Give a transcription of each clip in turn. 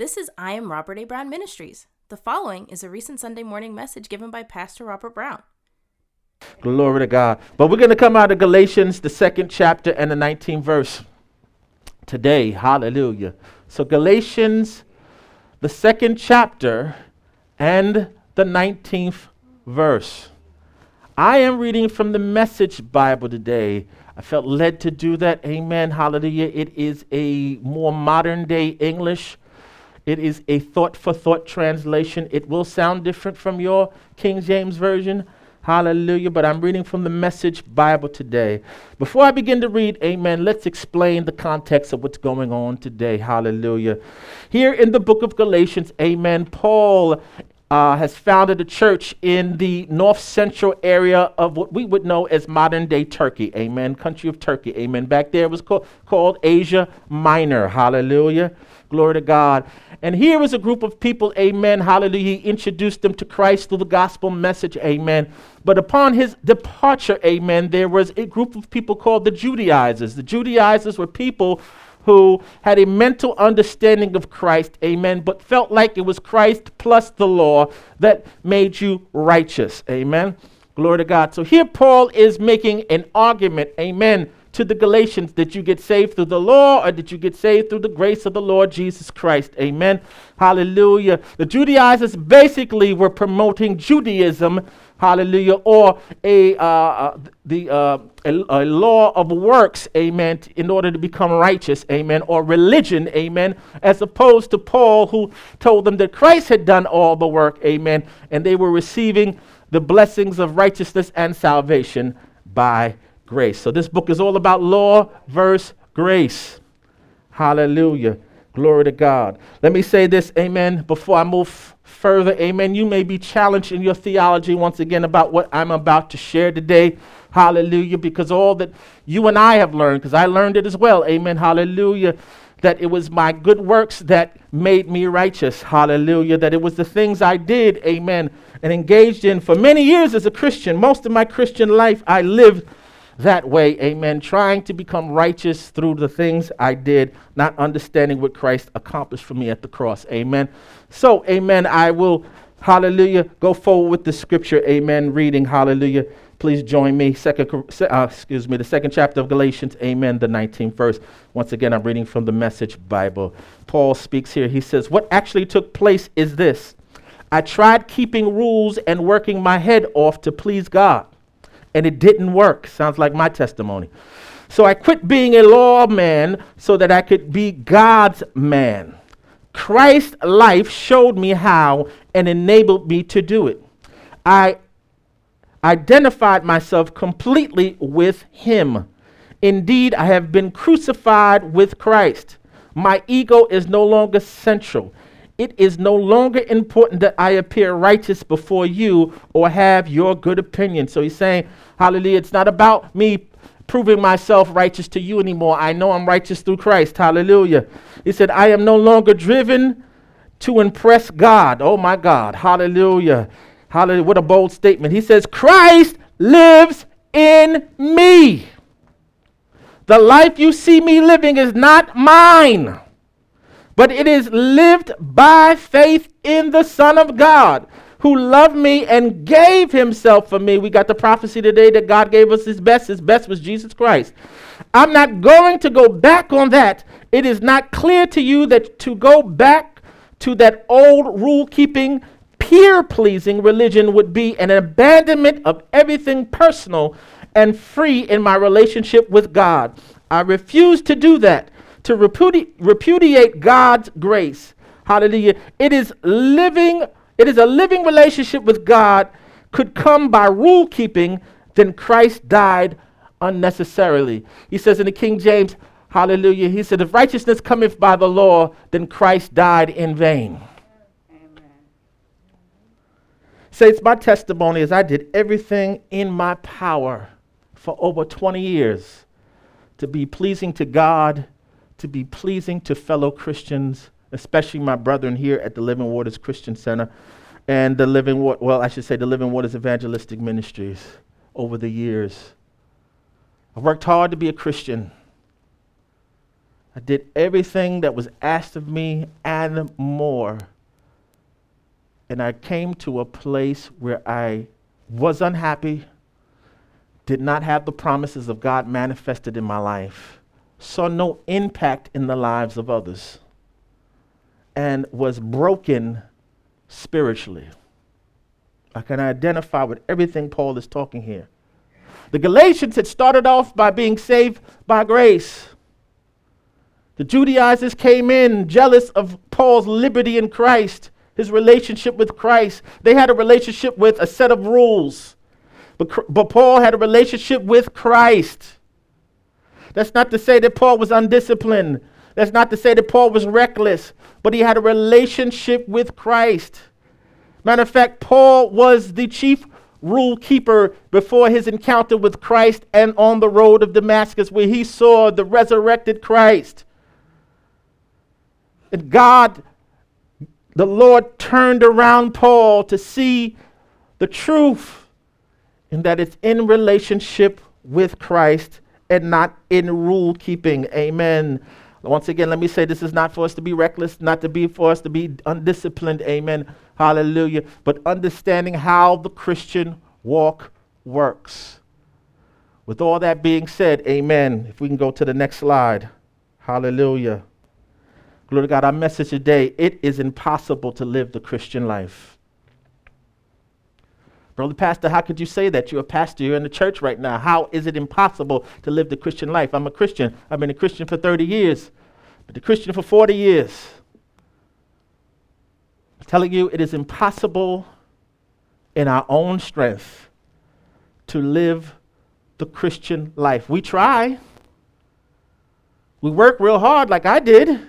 This is I Am Robert A. Brown Ministries. The following is a recent Sunday morning message given by Pastor Robert Brown. Glory to God. But we're going to come out of Galatians, the second chapter and the 19th verse today. Hallelujah. So, Galatians, the second chapter and the 19th verse. I am reading from the Message Bible today. I felt led to do that. Amen. Hallelujah. It is a more modern day English. It is a thought for thought translation. It will sound different from your King James Version. Hallelujah. But I'm reading from the Message Bible today. Before I begin to read, amen, let's explain the context of what's going on today. Hallelujah. Here in the book of Galatians, amen, Paul uh, has founded a church in the north central area of what we would know as modern day Turkey. Amen. Country of Turkey. Amen. Back there it was called, called Asia Minor. Hallelujah. Glory to God. And here was a group of people, amen, hallelujah. He introduced them to Christ through the gospel message, amen. But upon his departure, amen, there was a group of people called the Judaizers. The Judaizers were people who had a mental understanding of Christ, amen, but felt like it was Christ plus the law that made you righteous, amen. Glory to God. So here Paul is making an argument, amen to the Galatians did you get saved through the law or did you get saved through the grace of the Lord Jesus Christ? Amen. Hallelujah. The Judaizers basically were promoting Judaism, hallelujah, or a, uh, uh, the, uh, a, a, law of works, amen, in order to become righteous, amen, or religion, amen, as opposed to Paul who told them that Christ had done all the work, amen, and they were receiving the blessings of righteousness and salvation by grace. So this book is all about law versus grace. Hallelujah. Glory to God. Let me say this, amen, before I move further. Amen. You may be challenged in your theology once again about what I'm about to share today. Hallelujah. Because all that you and I have learned, because I learned it as well. Amen. Hallelujah. That it was my good works that made me righteous. Hallelujah. That it was the things I did. Amen. And engaged in for many years as a Christian. Most of my Christian life, I lived that way, amen, trying to become righteous through the things I did, not understanding what Christ accomplished for me at the cross, amen. So, amen, I will, hallelujah, go forward with the scripture, amen, reading, hallelujah. Please join me, second, uh, excuse me, the second chapter of Galatians, amen, the 19th verse. Once again, I'm reading from the Message Bible. Paul speaks here. He says, What actually took place is this I tried keeping rules and working my head off to please God and it didn't work. Sounds like my testimony. So I quit being a lawman so that I could be God's man. Christ's life showed me how and enabled me to do it. I identified myself completely with Him. Indeed, I have been crucified with Christ. My ego is no longer central. It is no longer important that I appear righteous before you or have your good opinion. So he's saying, Hallelujah, it's not about me proving myself righteous to you anymore. I know I'm righteous through Christ. Hallelujah. He said, I am no longer driven to impress God. Oh my God. Hallelujah. Hallelujah. What a bold statement. He says, Christ lives in me. The life you see me living is not mine but it is lived by faith in the Son of God who loved me and gave himself for me. We got the prophecy today that God gave us his best. His best was Jesus Christ. I'm not going to go back on that. It is not clear to you that to go back to that old rule keeping, peer pleasing religion would be an abandonment of everything personal and free in my relationship with God. I refuse to do that to repudi- repudiate God's grace. Hallelujah. It is living, it is a living relationship with God could come by rule keeping, then Christ died unnecessarily. He says in the King James, hallelujah, he said, if righteousness cometh by the law, then Christ died in vain. Say, it's my testimony as I did everything in my power for over 20 years to be pleasing to God to be pleasing to fellow Christians, especially my brethren here at the Living Waters Christian Center and the Living Wa- well, I should say the Living Waters Evangelistic Ministries over the years. I've worked hard to be a Christian. I did everything that was asked of me and more. And I came to a place where I was unhappy, did not have the promises of God manifested in my life, saw no impact in the lives of others, and was broken spiritually. I can identify with everything Paul is talking here. The Galatians had started off by being saved by grace. The Judaizers came in jealous of Paul's liberty in Christ, his relationship with Christ. They had a relationship with a set of rules. But, but Paul had a relationship with Christ. That's not to say that Paul was undisciplined. That's not to say that Paul was reckless, but he had a relationship with Christ. Matter of fact, Paul was the chief rule keeper before his encounter with Christ and on the road of Damascus, where he saw the resurrected Christ. And God, the Lord, turned around Paul to see the truth, and that it's in relationship with Christ and not in rule keeping. Amen. Once again, let me say this is not for us to be reckless, not to be for us to be undisciplined. Amen. Hallelujah. But understanding how the Christian walk works. With all that being said, amen. If we can go to the next slide. Hallelujah. Glory to God. Our message today it is impossible to live the Christian life. Brother Pastor, how could you say that? You're a pastor, you're in the church right now. How is it impossible to live the Christian life? I'm a Christian. I've been a Christian for 30 years, but a Christian for 40 years. I'm telling you, it is impossible in our own strength to live the Christian life. We try, we work real hard like I did.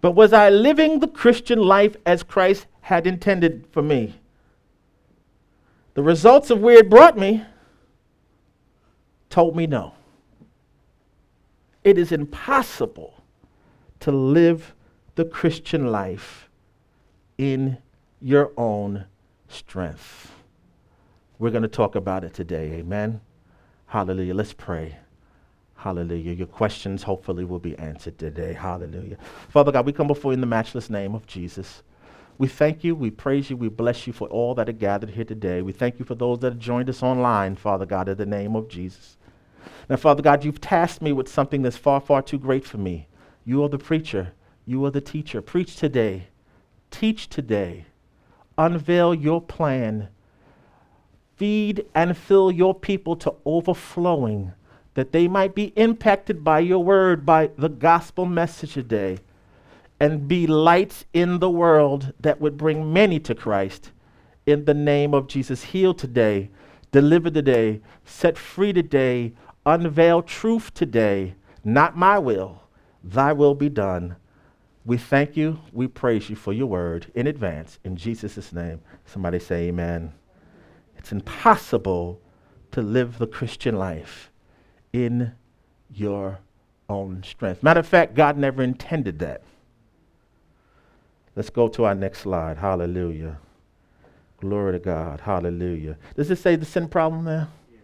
But was I living the Christian life as Christ had intended for me? The results of where it brought me told me no. It is impossible to live the Christian life in your own strength. We're going to talk about it today. Amen. Hallelujah. Let's pray. Hallelujah. Your questions hopefully will be answered today. Hallelujah. Father God, we come before you in the matchless name of Jesus. We thank you, we praise you, we bless you for all that are gathered here today. We thank you for those that have joined us online, Father God, in the name of Jesus. Now, Father God, you've tasked me with something that's far, far too great for me. You are the preacher, you are the teacher. Preach today, teach today, unveil your plan, feed and fill your people to overflowing that they might be impacted by your word, by the gospel message today, and be lights in the world that would bring many to Christ. In the name of Jesus, heal today, deliver today, set free today, unveil truth today. Not my will, thy will be done. We thank you, we praise you for your word in advance. In Jesus' name, somebody say amen. It's impossible to live the Christian life in your own strength. Matter of fact, God never intended that. Let's go to our next slide. Hallelujah. Glory to God. Hallelujah. Does it say the sin problem there? Yeah.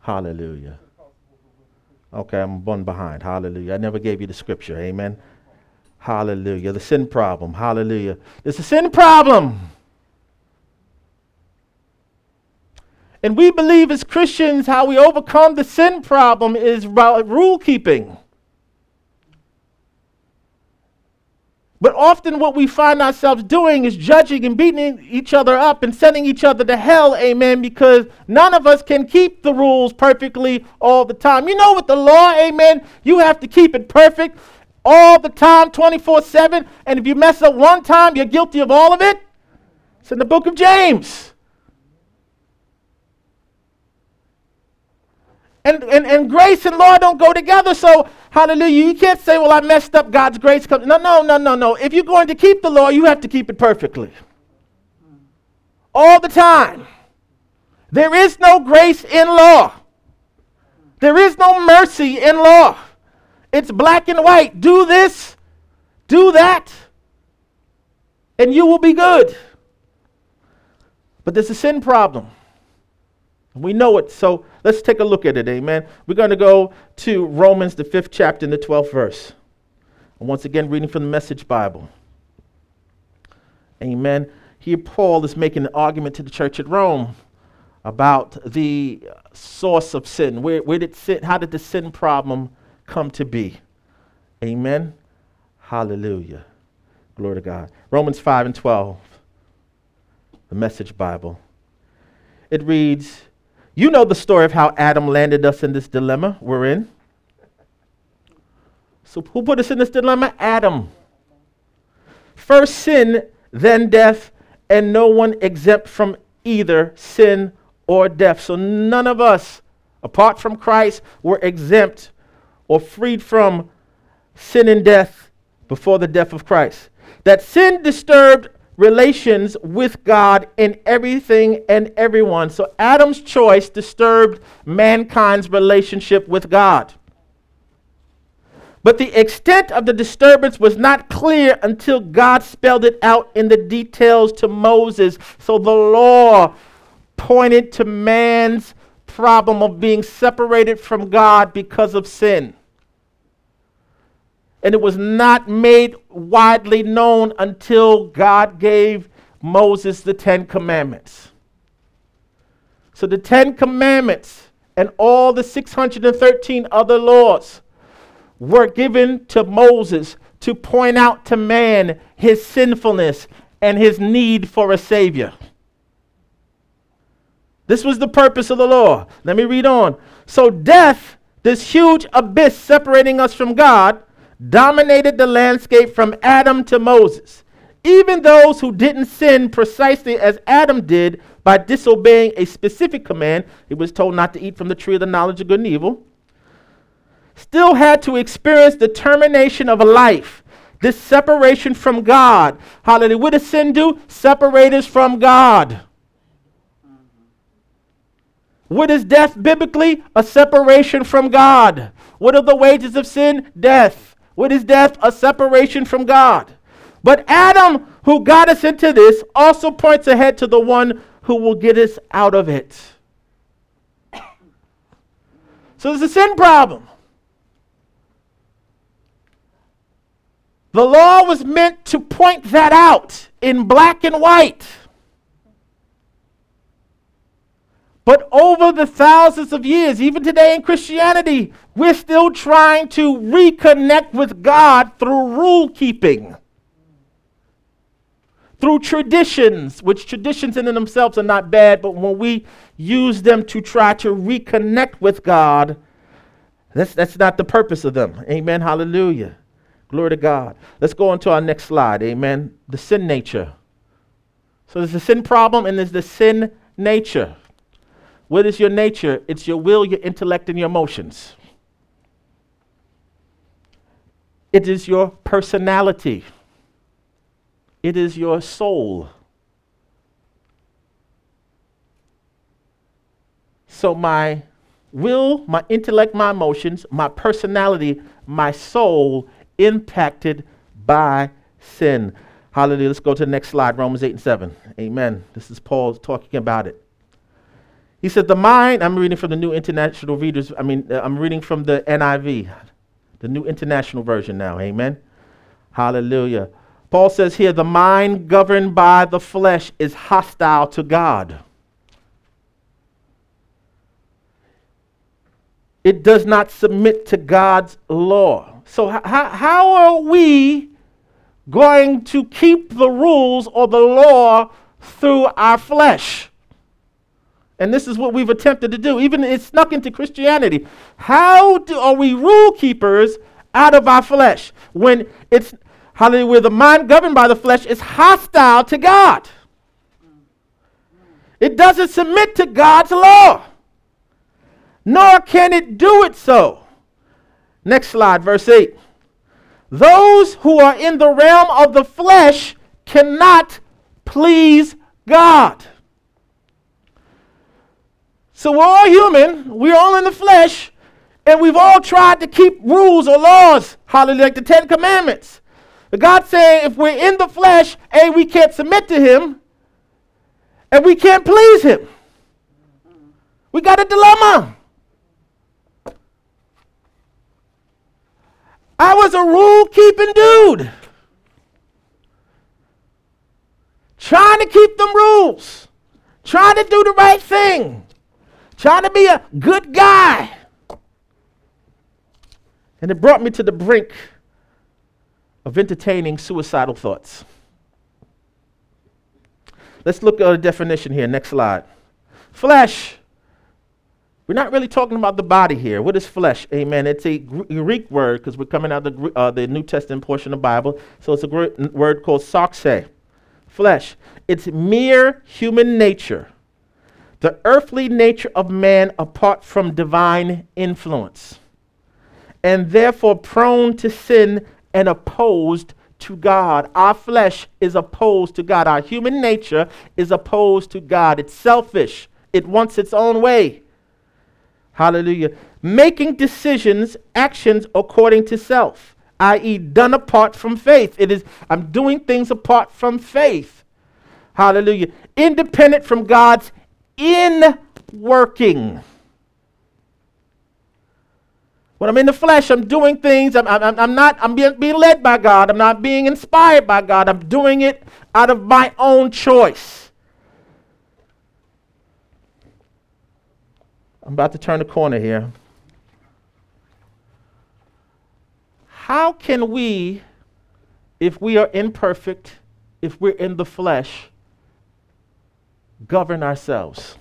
Hallelujah. Okay, I'm one behind. Hallelujah. I never gave you the scripture. Amen. Hallelujah. The sin problem. Hallelujah. It's a sin problem. And we believe as Christians how we overcome the sin problem is rule keeping. But often, what we find ourselves doing is judging and beating each other up and sending each other to hell, amen, because none of us can keep the rules perfectly all the time. You know, with the law, amen, you have to keep it perfect all the time, 24 7. And if you mess up one time, you're guilty of all of it. It's in the book of James. And, and, and grace and law don't go together. So, hallelujah, you can't say, well, I messed up, God's grace comes. No, no, no, no, no. If you're going to keep the law, you have to keep it perfectly. All the time. There is no grace in law. There is no mercy in law. It's black and white. Do this, do that, and you will be good. But there's a sin problem. We know it, so let's take a look at it, amen. We're going to go to Romans, the fifth chapter, and the 12th verse. And once again, reading from the Message Bible. Amen. Here, Paul is making an argument to the church at Rome about the source of sin. Where, where did sin, how did the sin problem come to be? Amen. Hallelujah. Glory to God. Romans 5 and 12, the Message Bible. It reads, You know the story of how Adam landed us in this dilemma we're in. So, who put us in this dilemma? Adam. First sin, then death, and no one exempt from either sin or death. So, none of us, apart from Christ, were exempt or freed from sin and death before the death of Christ. That sin disturbed relations with God in everything and everyone. So Adam's choice disturbed mankind's relationship with God. But the extent of the disturbance was not clear until God spelled it out in the details to Moses. So the law pointed to man's problem of being separated from God because of sin and it was not made widely known until God gave Moses the Ten Commandments. So the Ten Commandments and all the 613 other laws were given to Moses to point out to man his sinfulness and his need for a Savior. This was the purpose of the law. Let me read on. So, death, this huge abyss separating us from God, dominated the landscape from Adam to Moses. Even those who didn't sin precisely as Adam did by disobeying a specific command, he was told not to eat from the tree of the knowledge of good and evil, still had to experience the termination of a life, this separation from God. Hallelujah. What does sin do? Separate us from God. What is death biblically? A separation from God. What are the wages of sin? Death. What is death? A separation from God. But Adam, who got us into this, also points ahead to the one who will get us out of it. So there's a sin problem. The law was meant to point that out in black and white. But over the thousands of years, even today in Christianity, we're still trying to reconnect with God through rule keeping, through traditions, which traditions in themselves are not bad, but when we use them to try to reconnect with God, that's, that's not the purpose of them. Amen. Hallelujah. Glory to God. Let's go on to our next slide. Amen. The sin nature. So there's the sin problem and there's the sin nature. What is your nature? It's your will, your intellect, and your emotions. It is your personality. It is your soul. So, my will, my intellect, my emotions, my personality, my soul impacted by sin. Hallelujah. Let's go to the next slide, Romans 8 and 7. Amen. This is Paul talking about it. He said, The mind, I'm reading from the New International Readers, I mean, uh, I'm reading from the NIV, the New International Version now. Amen. Hallelujah. Paul says here, the mind governed by the flesh is hostile to God. It does not submit to God's law. So, h- how are we going to keep the rules or the law through our flesh? And this is what we've attempted to do. Even it snuck into Christianity. How do, are we rule keepers out of our flesh when it's hallelujah, where the mind governed by the flesh is hostile to God? It doesn't submit to God's law, nor can it do it so. Next slide, verse 8. Those who are in the realm of the flesh cannot please God. So we're all human, we're all in the flesh, and we've all tried to keep rules or laws, hallelujah, like the Ten Commandments. But God's saying if we're in the flesh, A, we can't submit to Him, and we can't please Him. We got a dilemma. I was a rule keeping dude. Trying to keep them rules. Trying to do the right thing. Trying to be a good guy. And it brought me to the brink of entertaining suicidal thoughts. Let's look at a definition here. Next slide. Flesh. We're not really talking about the body here. What is flesh? Amen. It's a Greek word because we're coming out of the, uh, the New Testament portion of the Bible. So it's a word called sarxe. Flesh. It's mere human nature. The earthly nature of man apart from divine influence. And therefore prone to sin and opposed to God. Our flesh is opposed to God. Our human nature is opposed to God. It's selfish, it wants its own way. Hallelujah. Making decisions, actions according to self, i.e., done apart from faith. It is, I'm doing things apart from faith. Hallelujah. Independent from God's in working. When I'm in the flesh, I'm doing things. I'm, I'm, I'm not, I'm being, being led by God. I'm not being inspired by God. I'm doing it out of my own choice. I'm about to turn the corner here. How can we, if we are imperfect, if we're in the flesh, govern ourselves?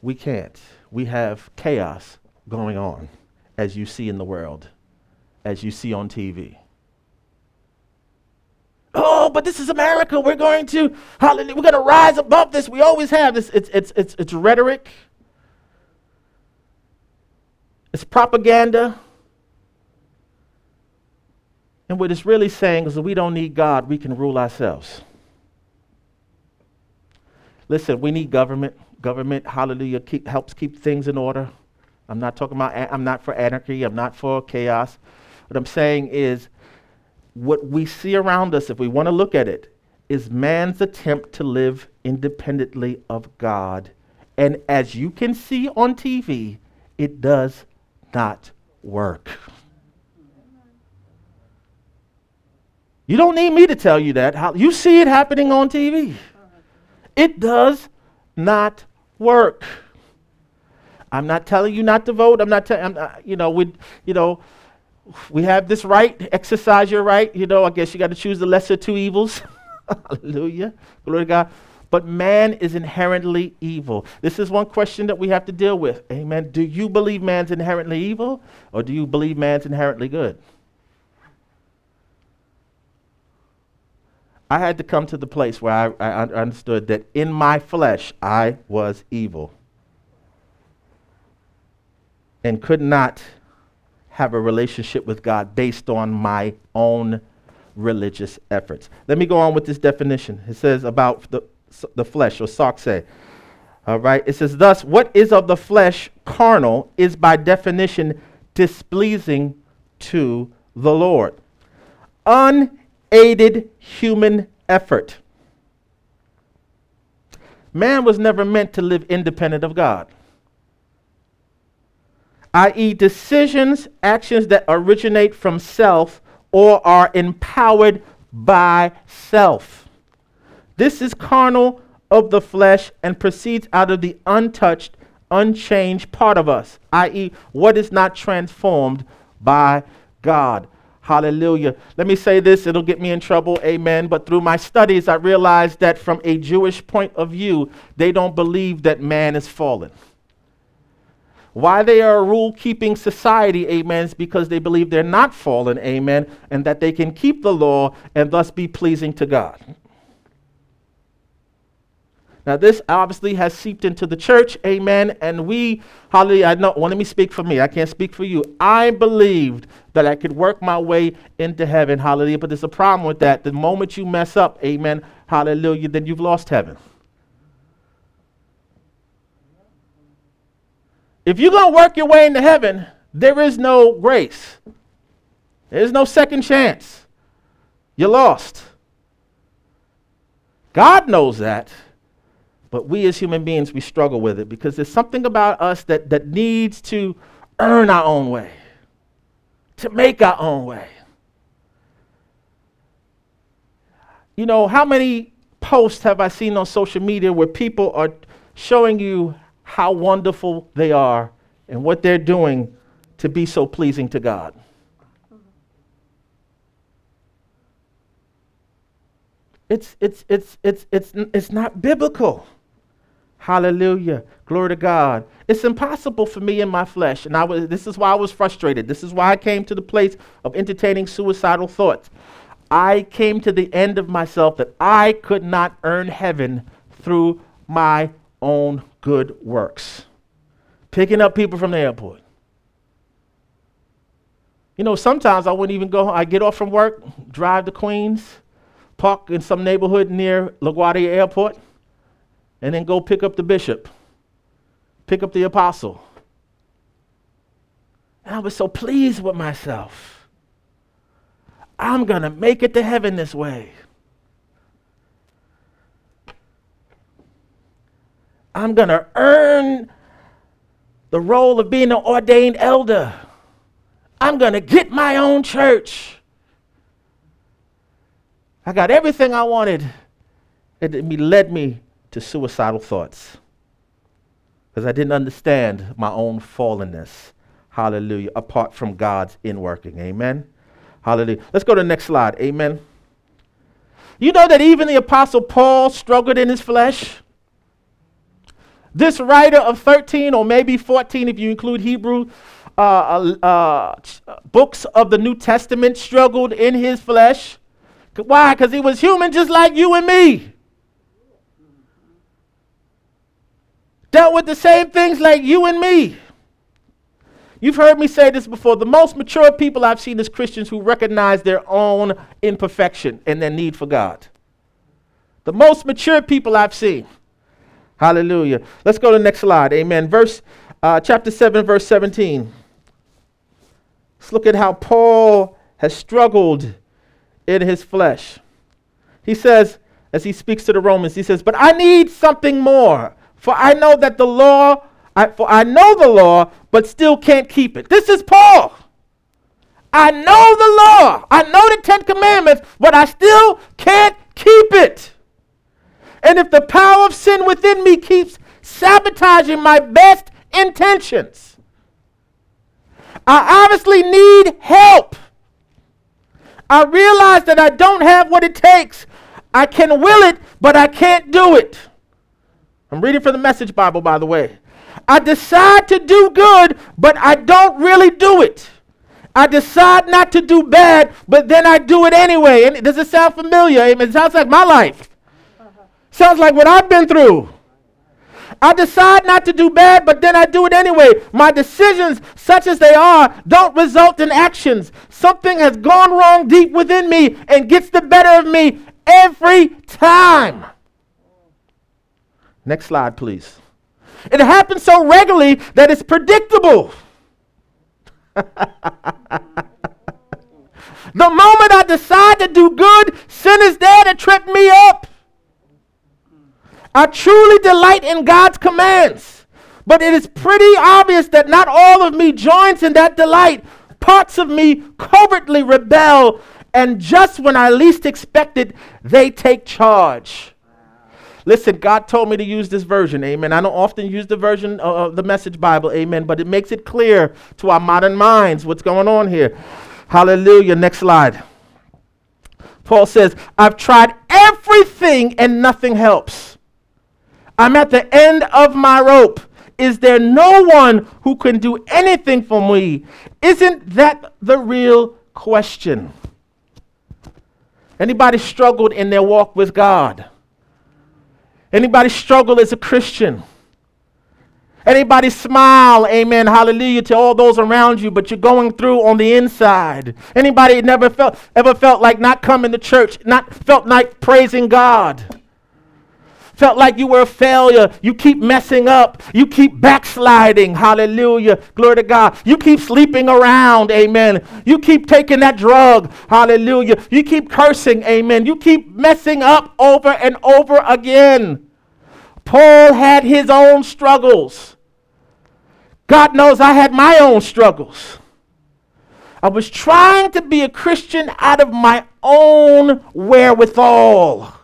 We can't. We have chaos going on, as you see in the world, as you see on TV. Oh, but this is America. We're going to, hallelujah, we're going to rise above this. We always have this. It's, it's, it's, it's rhetoric, it's propaganda. And what it's really saying is that we don't need God, we can rule ourselves. Listen, we need government government, hallelujah, keep, helps keep things in order. I'm not talking about, I'm not for anarchy, I'm not for chaos. What I'm saying is, what we see around us, if we want to look at it, is man's attempt to live independently of God. And as you can see on TV, it does not work. You don't need me to tell you that. You see it happening on TV. It does not work. I'm not telling you not to vote. I'm not telling, uh, you know, we, you know, we have this right, exercise your right. You know, I guess you got to choose the lesser two evils. Hallelujah. Glory to God. But man is inherently evil. This is one question that we have to deal with. Amen. Do you believe man's inherently evil or do you believe man's inherently good? I had to come to the place where I, I understood that in my flesh I was evil and could not have a relationship with God based on my own religious efforts. Let me go on with this definition. It says about the, the flesh, or sarxe. All right. It says, Thus, what is of the flesh carnal is by definition displeasing to the Lord. Un aided human effort. Man was never meant to live independent of God, i.e., decisions, actions that originate from self or are empowered by self. This is carnal of the flesh and proceeds out of the untouched, unchanged part of us, i.e., what is not transformed by God. Hallelujah. Let me say this, it'll get me in trouble. Amen. But through my studies, I realized that from a Jewish point of view, they don't believe that man is fallen. Why they are a rule keeping society, amen, is because they believe they're not fallen, amen, and that they can keep the law and thus be pleasing to God. Now, this obviously has seeped into the church, amen. And we, hallelujah, I know, well, let me speak for me. I can't speak for you. I believed that I could work my way into heaven, hallelujah. But there's a problem with that. The moment you mess up, amen, hallelujah, then you've lost heaven. If you're going to work your way into heaven, there is no grace, there is no second chance. You're lost. God knows that. But we as human beings, we struggle with it because there's something about us that, that needs to earn our own way, to make our own way. You know, how many posts have I seen on social media where people are showing you how wonderful they are and what they're doing to be so pleasing to God? It's, it's, it's, it's, it's, it's not biblical. Hallelujah. Glory to God. It's impossible for me in my flesh. And I was, this is why I was frustrated. This is why I came to the place of entertaining suicidal thoughts. I came to the end of myself that I could not earn heaven through my own good works. Picking up people from the airport. You know, sometimes I wouldn't even go, I get off from work, drive to Queens, park in some neighborhood near LaGuardia Airport, and then go pick up the bishop, pick up the apostle. And I was so pleased with myself. I'm going to make it to heaven this way. I'm going to earn the role of being an ordained elder. I'm going to get my own church. I got everything I wanted. It led me to suicidal thoughts because I didn't understand my own fallenness. Hallelujah. Apart from God's inworking. Amen. Hallelujah. Let's go to the next slide. Amen. You know that even the Apostle Paul struggled in his flesh? This writer of 13 or maybe 14, if you include Hebrew uh, uh, uh, books of the New Testament, struggled in his flesh. Why? Because he was human just like you and me. Dealt with the same things like you and me. You've heard me say this before. The most mature people I've seen is Christians who recognize their own imperfection and their need for God. The most mature people I've seen. Hallelujah. Let's go to the next slide. Amen. Verse uh, chapter 7, verse 17. Let's look at how Paul has struggled in his flesh. He says, as he speaks to the Romans, he says, But I need something more, for I know that the law, I, for I know the law, but still can't keep it. This is Paul. I know the law, I know the Ten Commandments, but I still can't keep it. And if the power of sin within me keeps sabotaging my best intentions, I obviously need help. I realize that I don't have what it takes. I can will it, but I can't do it. I'm reading from the Message Bible, by the way. I decide to do good, but I don't really do it. I decide not to do bad, but then I do it anyway. And does it sound familiar? It sounds like my life. Sounds like what I've been through. I decide not to do bad, but then I do it anyway. My decisions, such as they are, don't result in actions. Something has gone wrong deep within me and gets the better of me every time. Next slide, please. It happens so regularly that it's predictable. the moment I decide to do good, sin is there to trip me up. I truly delight in God's commands. But it is pretty obvious that not all of me joins in that delight. Parts of me covertly rebel, and just when I least expect it, they take charge. Listen, God told me to use this version, amen. I don't often use the version of the Message Bible, amen, but it makes it clear to our modern minds what's going on here. Hallelujah. Next slide. Paul says, I've tried everything and nothing helps. I'm at the end of my rope. Is there no one who can do anything for me? Isn't that the real question? Anybody struggled in their walk with God? Anybody struggle as a Christian? Anybody smile, amen, hallelujah, to all those around you, but you're going through on the inside? Anybody never felt ever felt like not coming to church, not felt like praising God? Felt like you were a failure. You keep messing up. You keep backsliding. Hallelujah. Glory to God. You keep sleeping around. Amen. You keep taking that drug. Hallelujah. You keep cursing. Amen. You keep messing up over and over again. Paul had his own struggles. God knows I had my own struggles. I was trying to be a Christian out of my own wherewithal.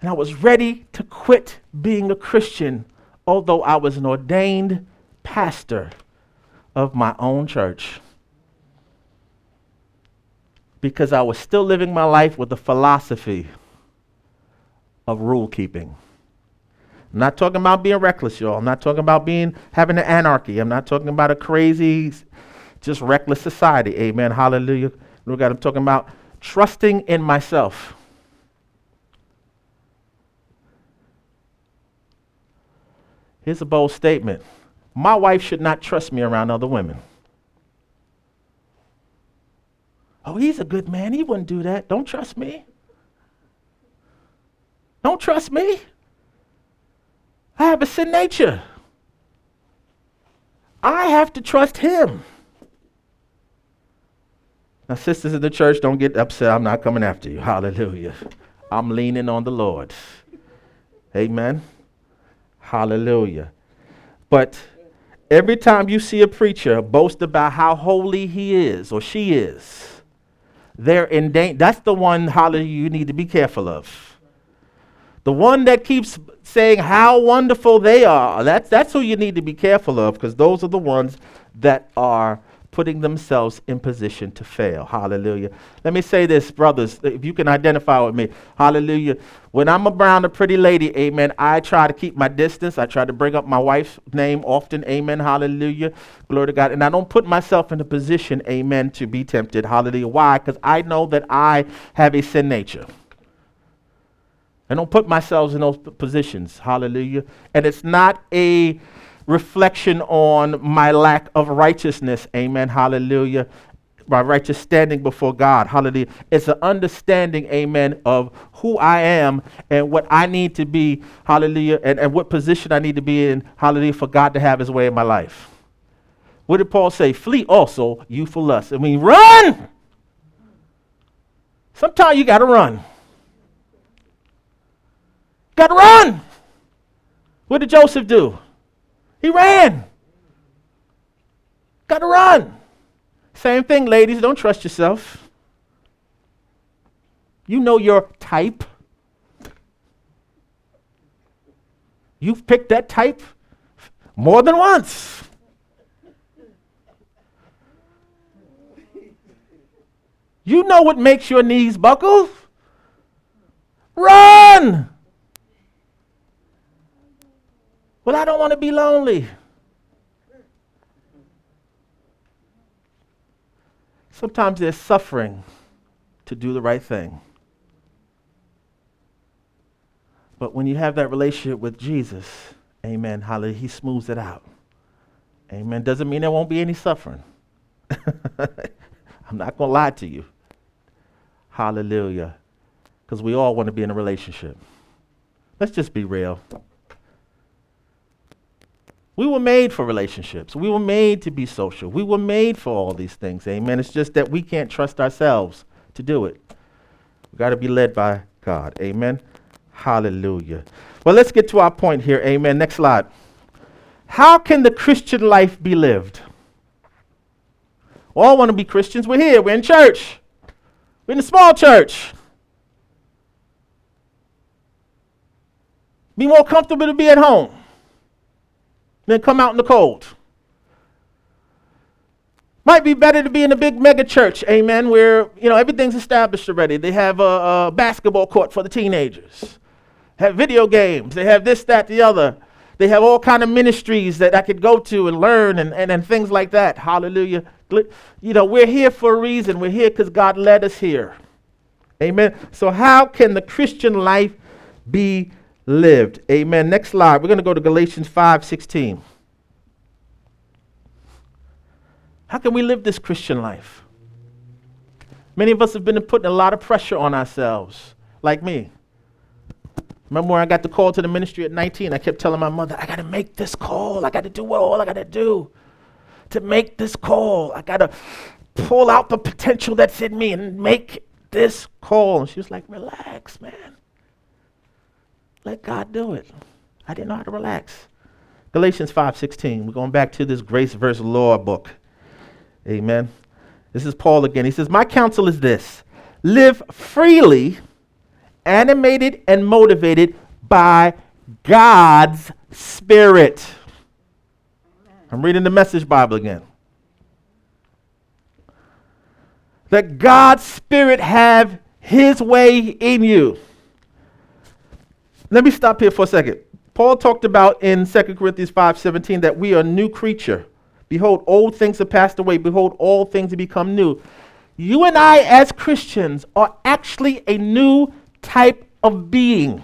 And I was ready to quit being a Christian, although I was an ordained pastor of my own church. Because I was still living my life with the philosophy of rule keeping. I'm not talking about being reckless, y'all. I'm not talking about being having an anarchy. I'm not talking about a crazy, just reckless society. Amen. Hallelujah. Lord God, I'm talking about trusting in myself. Here's a bold statement. My wife should not trust me around other women. Oh, he's a good man. He wouldn't do that. Don't trust me. Don't trust me. I have a sin nature. I have to trust him. Now, sisters in the church, don't get upset. I'm not coming after you. Hallelujah. I'm leaning on the Lord. Amen. Hallelujah. But every time you see a preacher boast about how holy he is or she is, they're in danger. That's the one, hallelujah, you need to be careful of. The one that keeps saying how wonderful they are, that's, that's who you need to be careful of because those are the ones that are putting themselves in position to fail. Hallelujah. Let me say this, brothers, if you can identify with me. Hallelujah. When I'm around a pretty lady, amen, I try to keep my distance. I try to bring up my wife's name often. Amen. Hallelujah. Glory to God. And I don't put myself in a position, amen, to be tempted. Hallelujah. Why? Because I know that I have a sin nature. I don't put myself in those positions. Hallelujah. And it's not a reflection on my lack of righteousness. Amen. Hallelujah. My righteous standing before God. Hallelujah. It's an understanding, amen, of who I am and what I need to be. Hallelujah. And, and what position I need to be in. Hallelujah. For God to have his way in my life. What did Paul say? Flee also youthful lust. I mean, run. Sometimes you got to run. Got to run. What did Joseph do? He ran. Got to run. Same thing, ladies. Don't trust yourself. You know your type. You've picked that type more than once. You know what makes your knees buckle. Run! Well, I don't want to be lonely. Sometimes there's suffering to do the right thing. But when you have that relationship with Jesus, amen, hallelujah, he smooths it out. Amen. Doesn't mean there won't be any suffering. I'm not going to lie to you. Hallelujah. Because we all want to be in a relationship. Let's just be real. We were made for relationships. We were made to be social. We were made for all these things. Amen. It's just that we can't trust ourselves to do it. We've got to be led by God. Amen. Hallelujah. Well, let's get to our point here. Amen. Next slide. How can the Christian life be lived? We All want to be Christians. We're here. We're in church. We're in a small church. Be more comfortable to be at home than come out in the cold. Might be better to be in a big mega church, amen, where you know everything's established already. They have a, a basketball court for the teenagers, have video games, they have this, that, the other. They have all kind of ministries that I could go to and learn and, and, and things like that. Hallelujah. You know, we're here for a reason. We're here because God led us here. Amen. So how can the Christian life be lived. Amen. Next slide. We're going to go to Galatians 5 16. How can we live this Christian life? Many of us have been putting a lot of pressure on ourselves, like me. Remember when I got the call to the ministry at 19? I kept telling my mother, I got to make this call. I got to do what all I got to do to make this call. I got to pull out the potential that's in me and make this call. And she was like, relax, man. Let God do it. I didn't know how to relax. Galatians 5:16. We're going back to this grace versus law book. Amen. This is Paul again. He says, "My counsel is this: live freely, animated and motivated by God's spirit." I'm reading the Message Bible again. That God's spirit have his way in you. Let me stop here for a second. Paul talked about in 2 Corinthians 5:17 that we are a new creature. Behold, old things have passed away. Behold, all things have become new. You and I, as Christians, are actually a new type of being.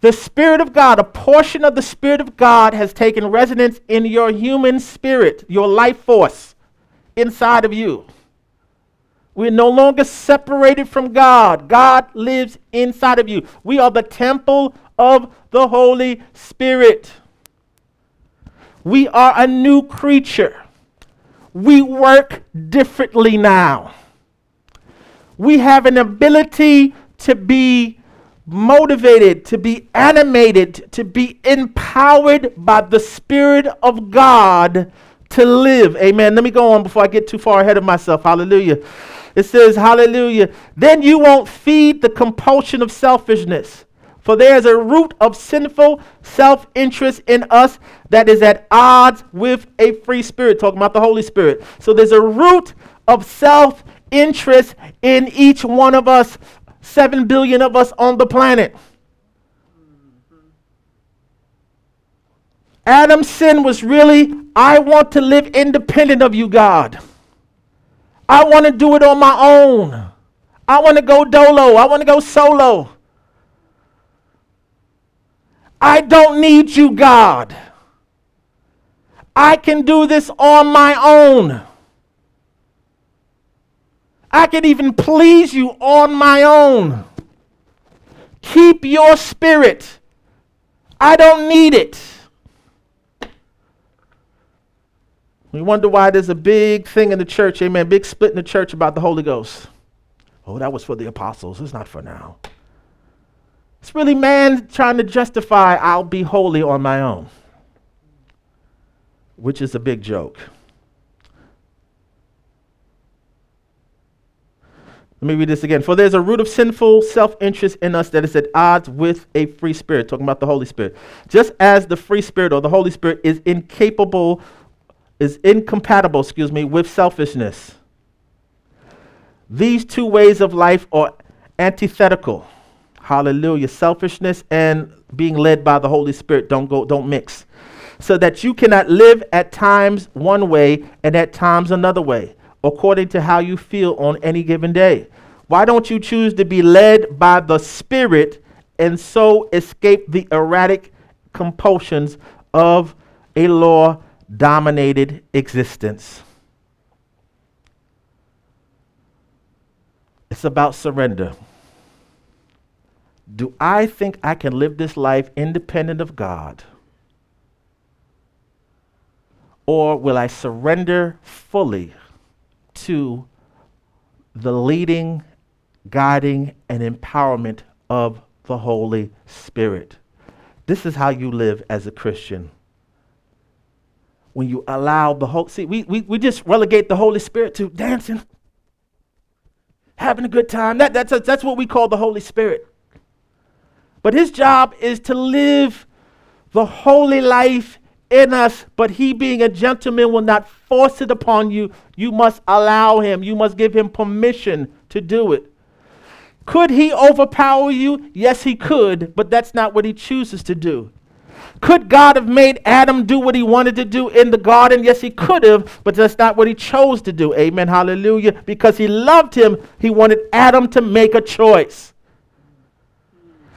The Spirit of God, a portion of the Spirit of God, has taken residence in your human spirit, your life force inside of you. We're no longer separated from God. God lives inside of you. We are the temple of the Holy Spirit. We are a new creature. We work differently now. We have an ability to be motivated, to be animated, to be empowered by the Spirit of God to live. Amen. Let me go on before I get too far ahead of myself. Hallelujah. It says, Hallelujah. Then you won't feed the compulsion of selfishness. For there is a root of sinful self interest in us that is at odds with a free spirit. Talking about the Holy Spirit. So there's a root of self interest in each one of us, 7 billion of us on the planet. Adam's sin was really, I want to live independent of you, God. I want to do it on my own. I want to go dolo. I want to go solo. I don't need you, God. I can do this on my own. I can even please you on my own. Keep your spirit. I don't need it. We wonder why there's a big thing in the church, amen, big split in the church about the Holy Ghost. Oh, that was for the apostles. It's not for now. It's really man trying to justify, I'll be holy on my own, which is a big joke. Let me read this again. For there's a root of sinful self interest in us that is at odds with a free spirit, talking about the Holy Spirit. Just as the free spirit or the Holy Spirit is incapable is incompatible, excuse me, with selfishness. These two ways of life are antithetical. Hallelujah. Selfishness and being led by the Holy Spirit don't go don't mix. So that you cannot live at times one way and at times another way, according to how you feel on any given day. Why don't you choose to be led by the Spirit and so escape the erratic compulsions of a law dominated existence. It's about surrender. Do I think I can live this life independent of God? Or will I surrender fully to the leading, guiding, and empowerment of the Holy Spirit? This is how you live as a Christian when you allow the whole see we, we, we just relegate the holy spirit to dancing having a good time. That, that's, a, that's what we call the holy spirit. But his job is to live the holy life in us but he being a gentleman will not force it upon you. You must allow him. You must give him permission to do it. Could he overpower you? Yes he could but that's not what he chooses to do could God have made Adam do what he wanted to do in the garden? Yes, he could have, but that's not what he chose to do. Amen. Hallelujah. Because he loved him, he wanted Adam to make a choice.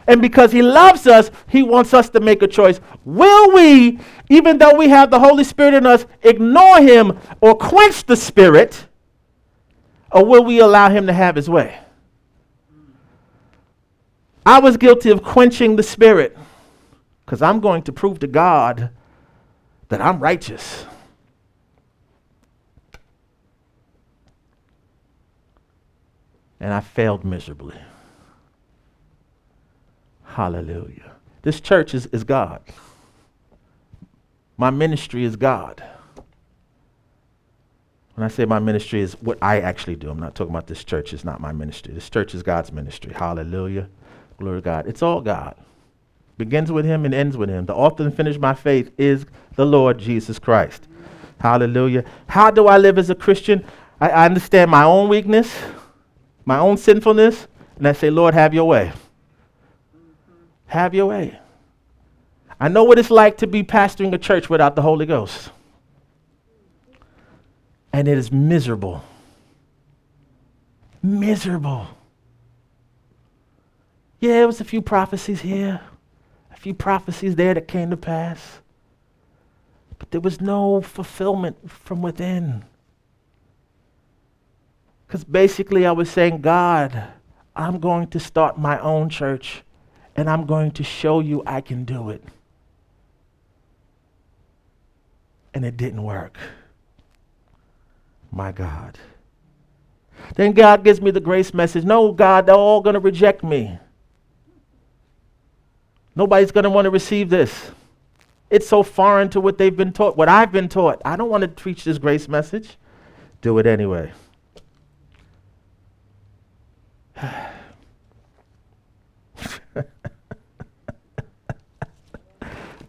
And because he loves us, he wants us to make a choice. Will we, even though we have the Holy Spirit in us, ignore him or quench the Spirit Or will we allow him to have his way? I was guilty of quenching the spirit because I'm going to prove to God that I'm righteous. And I failed miserably. Hallelujah. This church is, is God. My ministry is God. When I say my ministry is what I actually do, I'm not talking about this church. It's not my ministry. This church is God's ministry. Hallelujah. Glory to God. It's all God. Begins with Him and ends with Him. The author and finish my faith is the Lord Jesus Christ. Hallelujah. How do I live as a Christian? I, I understand my own weakness, my own sinfulness, and I say, Lord, have your way. Have your way. I know what it's like to be pastoring a church without the Holy Ghost. And it is miserable. Miserable. Yeah, it was a few prophecies here, few prophecies there that came to pass. But there was no fulfillment from within. Because basically, I was saying, God, I'm going to start my own church and I'm going to show you I can do it. And it didn't work. My God. Then God gives me the grace message No, God, they're all going to reject me. Nobody's going to want to receive this. It's so foreign to what they've been taught, what I've been taught. I don't want to preach this grace message. Do it anyway.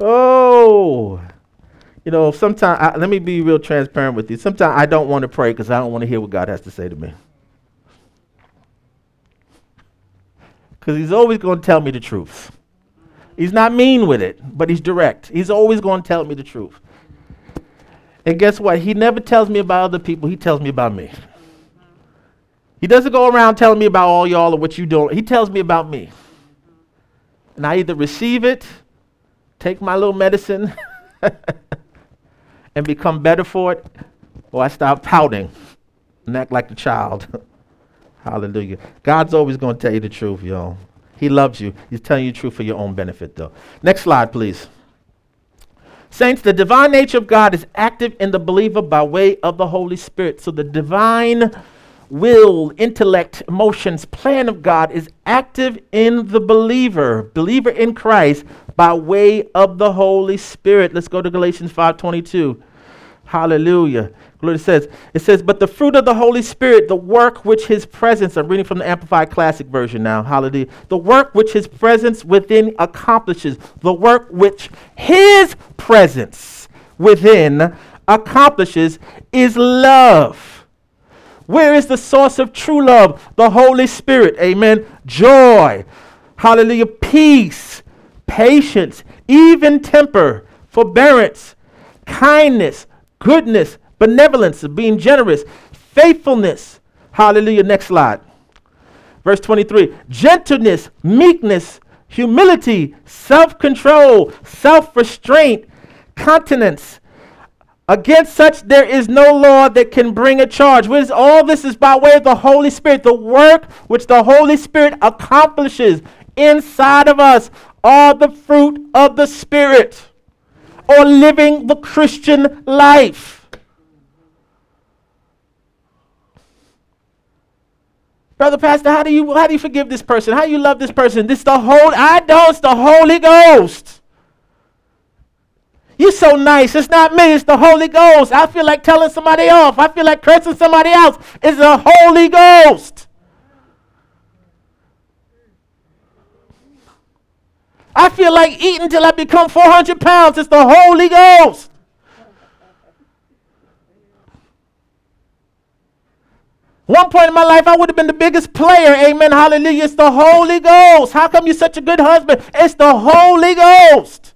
oh, you know, sometimes, let me be real transparent with you. Sometimes I don't want to pray because I don't want to hear what God has to say to me. Because He's always going to tell me the truth. He's not mean with it, but he's direct. He's always going to tell me the truth. And guess what? He never tells me about other people, he tells me about me. He doesn't go around telling me about all y'all or what you doing. He tells me about me. And I either receive it, take my little medicine, and become better for it, or I stop pouting and act like a child. Hallelujah. God's always going to tell you the truth, y'all. He loves you. He's telling you the truth for your own benefit, though. Next slide, please. Saints, the divine nature of God is active in the believer by way of the Holy Spirit. So the divine will, intellect, emotions, plan of God is active in the believer, believer in Christ, by way of the Holy Spirit. Let's go to Galatians 5:22. Hallelujah. Glory it says. It says, but the fruit of the Holy Spirit, the work which his presence, I'm reading from the Amplified Classic version now, hallelujah. The work which his presence within accomplishes, the work which his presence within accomplishes is love. Where is the source of true love? The Holy Spirit. Amen. Joy. Hallelujah. Peace, patience, even temper, forbearance, kindness, goodness, benevolence, being generous, faithfulness. Hallelujah. Next slide. Verse 23 gentleness, meekness, humility, self control, self restraint, continence. Against such there is no law that can bring a charge. What is, all this is by way of the Holy Spirit, the work which the Holy Spirit accomplishes inside of us are the fruit of the Spirit or living the Christian life. Brother Pastor, how do you how do you forgive this person? How do you love this person? This the whole I don't, it's the Holy Ghost. You're so nice. It's not me, it's the Holy Ghost. I feel like telling somebody off. I feel like cursing somebody else. It's the Holy Ghost. I feel like eating till I become 400 pounds. It's the Holy Ghost. One point in my life, I would have been the biggest player. Amen. Hallelujah. It's the Holy Ghost. How come you're such a good husband? It's the Holy Ghost.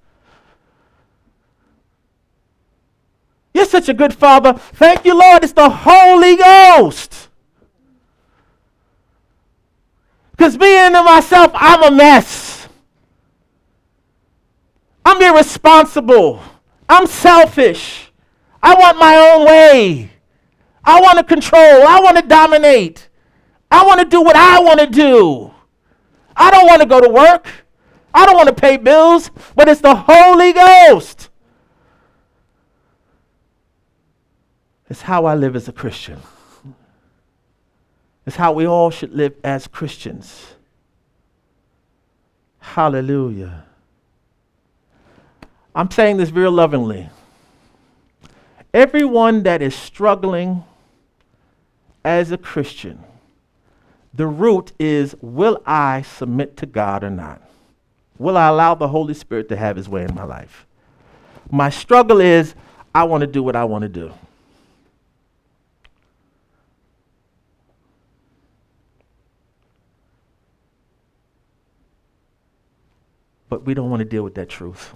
You're such a good father. Thank you, Lord. It's the Holy Ghost. Because being to myself, I'm a mess. I'm irresponsible. I'm selfish. I want my own way. I want to control. I want to dominate. I want to do what I want to do. I don't want to go to work. I don't want to pay bills, but it's the Holy Ghost. It's how I live as a Christian. It's how we all should live as Christians. Hallelujah. I'm saying this very lovingly. Everyone that is struggling as a Christian, the root is will I submit to God or not? Will I allow the Holy Spirit to have his way in my life? My struggle is I want to do what I want to do. But we don't want to deal with that truth.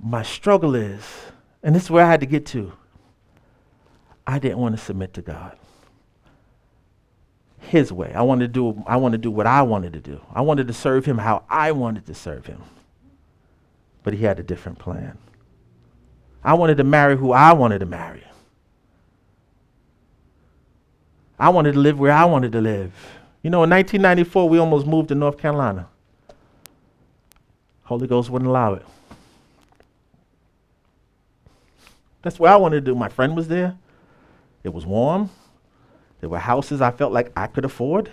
My struggle is, and this is where I had to get to, I didn't want to submit to God. His way. I wanted to do I wanted to do what I wanted to do. I wanted to serve him how I wanted to serve him. But he had a different plan. I wanted to marry who I wanted to marry. I wanted to live where I wanted to live. You know, in 1994, we almost moved to North Carolina. Holy Ghost wouldn't allow it. That's what I wanted to do. My friend was there. It was warm. There were houses I felt like I could afford.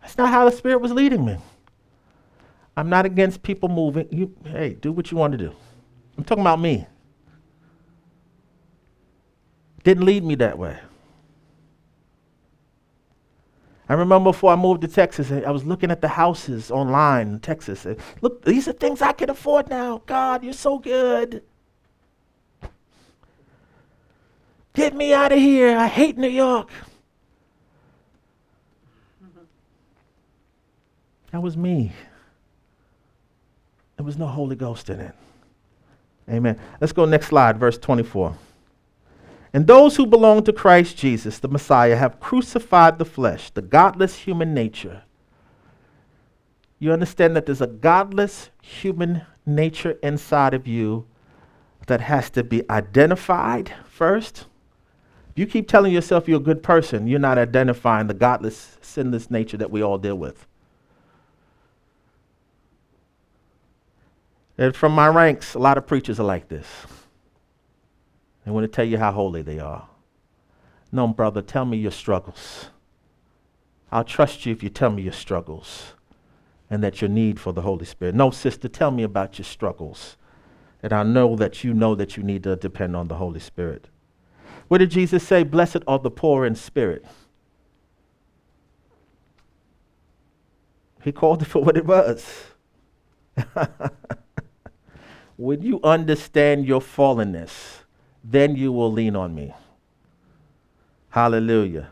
That's not how the Spirit was leading me. I'm not against people moving. You, hey, do what you want to do. I'm talking about me. Didn't lead me that way. I remember before I moved to Texas, I was looking at the houses online in Texas. And, Look, these are things I can afford now. God, you're so good. Get me out of here. I hate New York. That was me. There was no Holy Ghost in it. Amen. Let's go next slide, verse 24. And those who belong to Christ Jesus, the Messiah, have crucified the flesh, the godless human nature. You understand that there's a godless human nature inside of you that has to be identified first If you keep telling yourself you're a good person, you're not identifying the godless, sinless nature that we all deal with. And from my ranks, a lot of preachers are like this. They want to tell you how holy they are. No, brother, tell me your struggles. I'll trust you if you tell me your struggles and that your need for the Holy Spirit. No, sister, tell me about your struggles. And I know that you know that you need to depend on the Holy Spirit. What did Jesus say? Blessed are the poor in spirit. He called it for what it was. when you understand your fallenness, then you will lean on me. Hallelujah.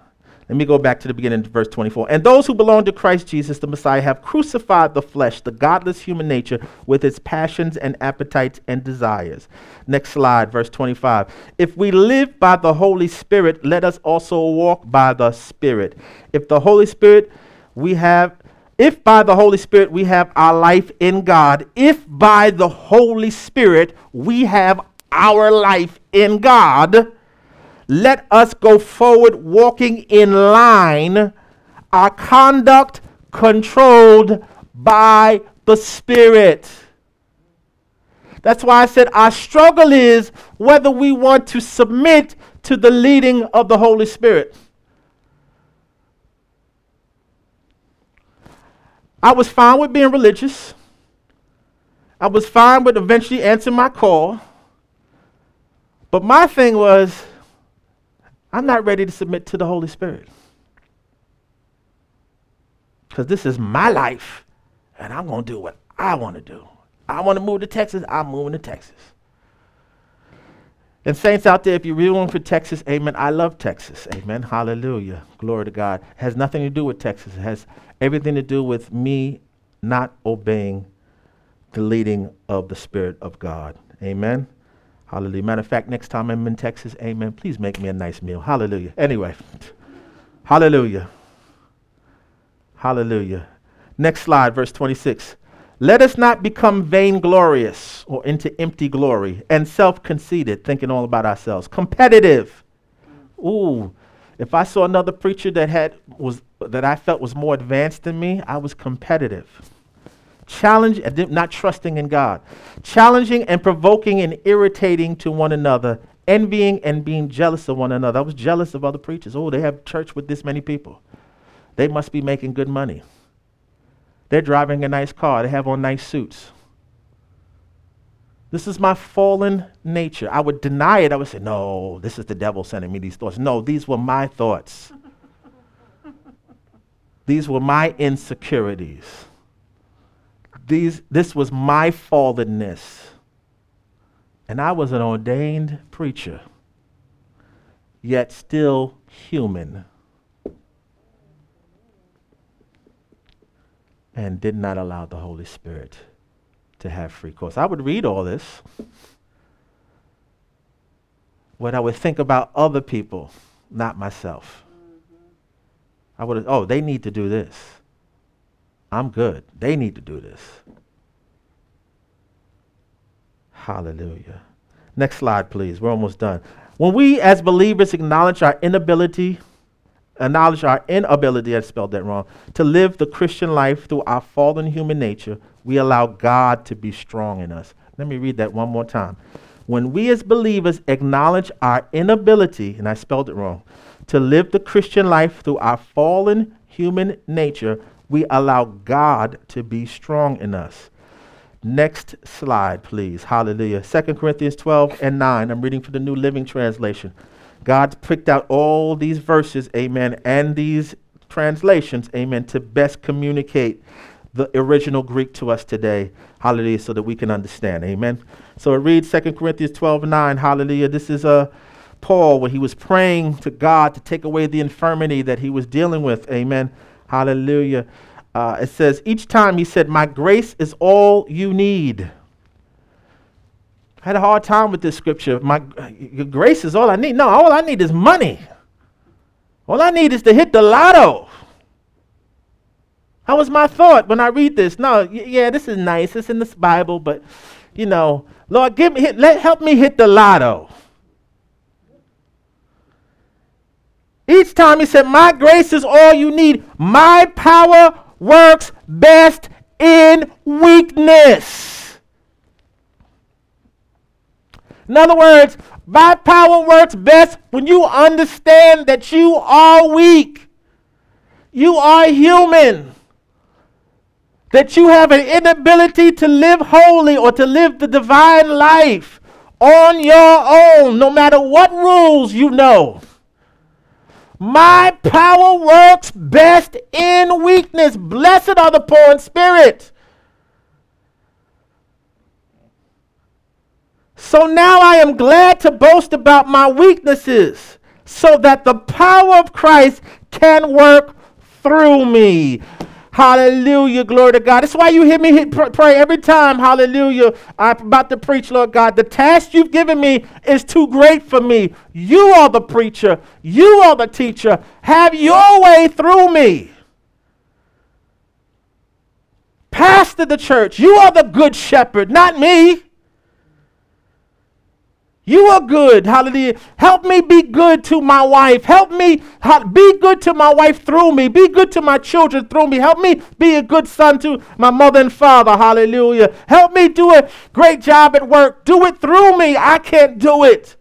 Let me go back to the beginning, verse 24. And those who belong to Christ Jesus, the Messiah, have crucified the flesh, the godless human nature, with its passions and appetites and desires. Next slide, verse 25. If we live by the Holy Spirit, let us also walk by the Spirit. If the Holy Spirit we have, if by the Holy Spirit we have our life in God, if by the Holy Spirit we have our life in God, let us go forward walking in line, our conduct controlled by the Spirit. That's why I said our struggle is whether we want to submit to the leading of the Holy Spirit. I was fine with being religious. I was fine with eventually answering my call. But my thing was, I'm not ready to submit to the Holy Spirit. Because this is my life, and I'm going to do what I want to do. I want to move to Texas, I'm moving to Texas. And saints out there, if you're really for Texas, amen. I love Texas. Amen. Hallelujah. Glory to God. It has nothing to do with Texas. It has everything to do with me not obeying the leading of the Spirit of God. Amen. Hallelujah. Matter of fact, next time I'm in Texas, amen, please make me a nice meal. Hallelujah. Anyway, hallelujah. Hallelujah. Next slide, verse 26. Let us not become vainglorious or into empty glory and self conceited, thinking all about ourselves. Competitive. Ooh, if I saw another preacher that had was that I felt was more advanced than me, I was competitive. Challenge, not trusting in God. Challenging and provoking and irritating to one another, envying and being jealous of one another. I was jealous of other preachers. Oh, they have church with this many people. They must be making good money. They're driving a nice car. They have on nice suits. This is my fallen nature. I would deny it. I would say, no, this is the devil sending me these thoughts. No, these were my thoughts. these were my insecurities. These, this was my fallenness. And I was an ordained preacher, yet still human. and did not allow the Holy Spirit to have free course. I would read all this. What I would think about other people, not myself. I would, oh, they need to do this. I'm good. They need to do this. Hallelujah. Next slide, please. We're almost done. When we as believers acknowledge our inability acknowledge our inability, I spelled that wrong, to live the Christian life through our fallen human nature, we allow God to be strong in us. Let me read that one more time. When we as believers acknowledge our inability, and I spelled it wrong, to live the Christian life through our fallen human nature, we allow God to be strong in us. Next slide, please. Hallelujah. 2 Corinthians 12 and 9. I'm reading from the New Living Translation. God picked out all these verses, amen, and these translations, amen, to best communicate the original Greek to us today, hallelujah, so that we can understand, amen. So it reads 2 Corinthians 12 and 9, hallelujah. This is uh, Paul when he was praying to God to take away the infirmity that he was dealing with, amen, hallelujah. Uh, it says, each time he said, My grace is all you need. I had a hard time with this scripture. My your grace is all I need. No, all I need is money. All I need is to hit the lotto. That was my thought when I read this. No, y- yeah, this is nice. It's in this Bible, but you know, Lord, give me hit, let help me hit the lotto. Each time he said, My grace is all you need. My power works best in weakness. In other words, my power works best when you understand that you are weak. You are human. That you have an inability to live holy or to live the divine life on your own, no matter what rules you know. My power works best in weakness. Blessed are the poor in spirit. So now I am glad to boast about my weaknesses so that the power of Christ can work through me. Hallelujah. Glory to God. That's why you hear me hit pray every time. Hallelujah. I'm about to preach, Lord God. The task you've given me is too great for me. You are the preacher. You are the teacher. Have your way through me. Pastor the church. You are the good shepherd, not me. You are good. Hallelujah. Help me be good to my wife. Help me be good to my wife through me. Be good to my children through me. Help me be a good son to my mother and father. Hallelujah. Help me do a great job at work. Do it through me. I can't do it.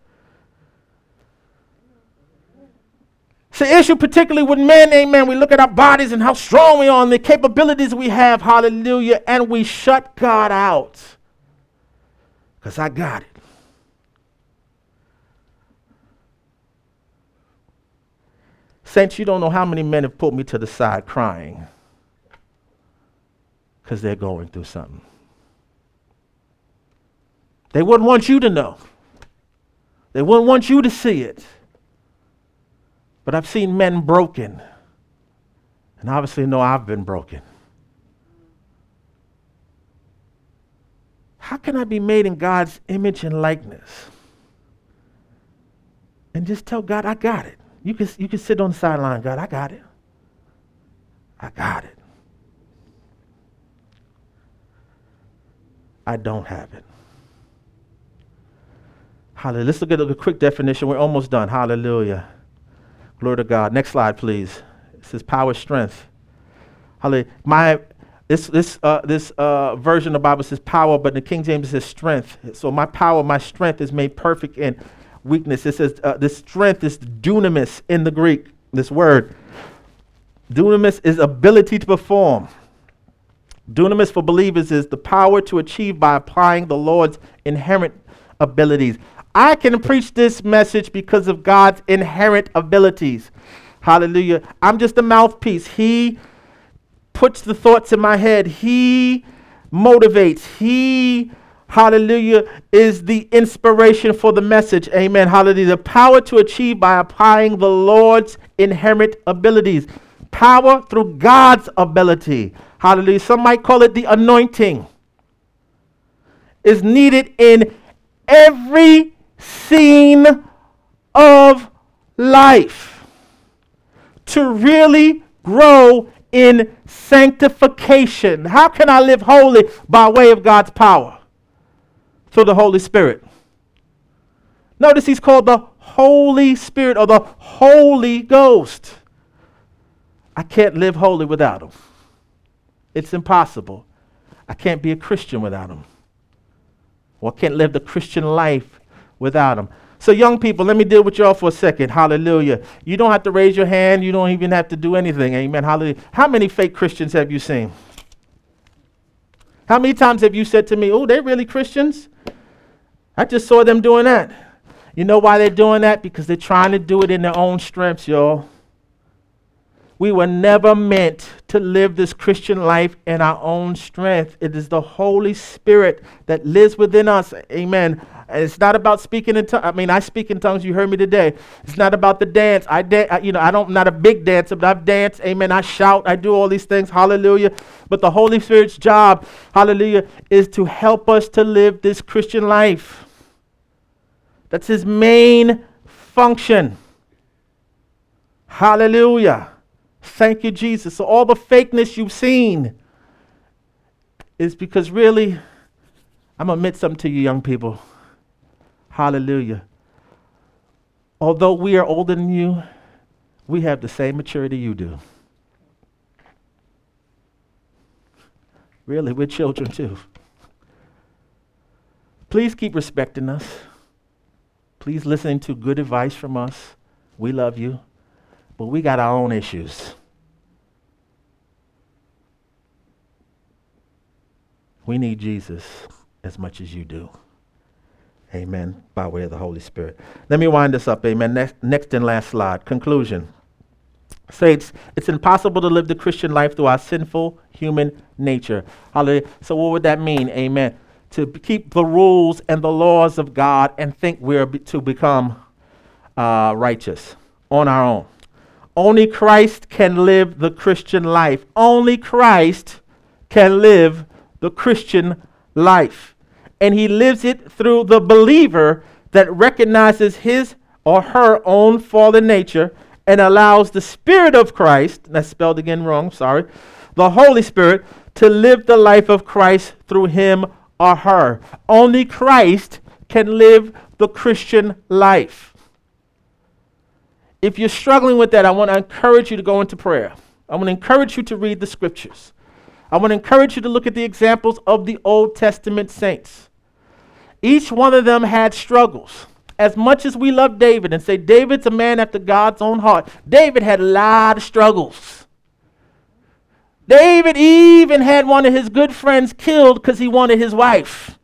It's an issue, particularly with men, amen. We look at our bodies and how strong we are and the capabilities we have, hallelujah, and we shut God out. Because I got it. Saints, you don't know how many men have pulled me to the side crying because they're going through something. They wouldn't want you to know. They wouldn't want you to see it. But I've seen men broken. And obviously know I've been broken. How can I be made in God's image and likeness? And just tell God, I got it. You can, you can sit on the sideline, God, I got it. I got it. I don't have it. Hallelujah. Let's look at a quick definition. We're almost done. Hallelujah. Glory to God. Next slide, please. It says power, strength. Hallelujah. My this this uh, this uh, version of the Bible says power, but the King James says strength. So my power, my strength is made perfect in weakness. It says uh, this strength is dunamis in the Greek. This word, dunamis, is ability to perform. Dunamis for believers is the power to achieve by applying the Lord's inherent abilities. I can preach this message because of God's inherent abilities. Hallelujah. I'm just a mouthpiece. He puts the thoughts in my head. He motivates. He, hallelujah, is the inspiration for the message. Amen. Hallelujah. The power to achieve by applying the Lord's inherent abilities. Power through God's ability. Hallelujah. Some might call it the anointing. Is needed in every scene of life to really grow in sanctification. How can I live holy by way of God's power? Through the Holy Spirit. Notice he's called the Holy Spirit or the Holy Ghost. I can't live holy without him. It's impossible. I can't be a Christian without him. Or I can't live the Christian life without him. So, young people, let me deal with y'all for a second. Hallelujah. You don't have to raise your hand. You don't even have to do anything. Amen. Hallelujah. How many fake Christians have you seen? How many times have you said to me, Oh, they're really Christians? I just saw them doing that. You know why they're doing that? Because they're trying to do it in their own strengths, y'all. We were never meant to live this Christian life in our own strength. It is the Holy Spirit that lives within us. Amen. And it's not about speaking in tongues. I mean, I speak in tongues. You heard me today. It's not about the dance. I dance. You know, I don't. I'm not a big dancer, but I've danced. Amen. I shout. I do all these things. Hallelujah. But the Holy Spirit's job, Hallelujah, is to help us to live this Christian life. That's His main function. Hallelujah. Thank you, Jesus. So all the fakeness you've seen is because really, I'm gonna admit something to you, young people. Hallelujah. Although we are older than you, we have the same maturity you do. Really, we're children too. Please keep respecting us. Please listen to good advice from us. We love you, but we got our own issues. We need Jesus as much as you do. Amen. By way of the Holy Spirit. Let me wind this up. Amen. Next, next and last slide. Conclusion. Saints, it's impossible to live the Christian life through our sinful human nature. Hallelujah. So, what would that mean? Amen. To keep the rules and the laws of God and think we're be- to become uh, righteous on our own. Only Christ can live the Christian life. Only Christ can live the Christian life and he lives it through the believer that recognizes his or her own fallen nature and allows the Spirit of Christ, that's spelled again wrong, sorry, the Holy Spirit, to live the life of Christ through him or her. Only Christ can live the Christian life. If you're struggling with that, I want to encourage you to go into prayer. I want to encourage you to read the scriptures. I want to encourage you to look at the examples of the Old Testament saints. Each one of them had struggles. As much as we love David and say David's a man after God's own heart, David had a lot of struggles. David even had one of his good friends killed because he wanted his wife.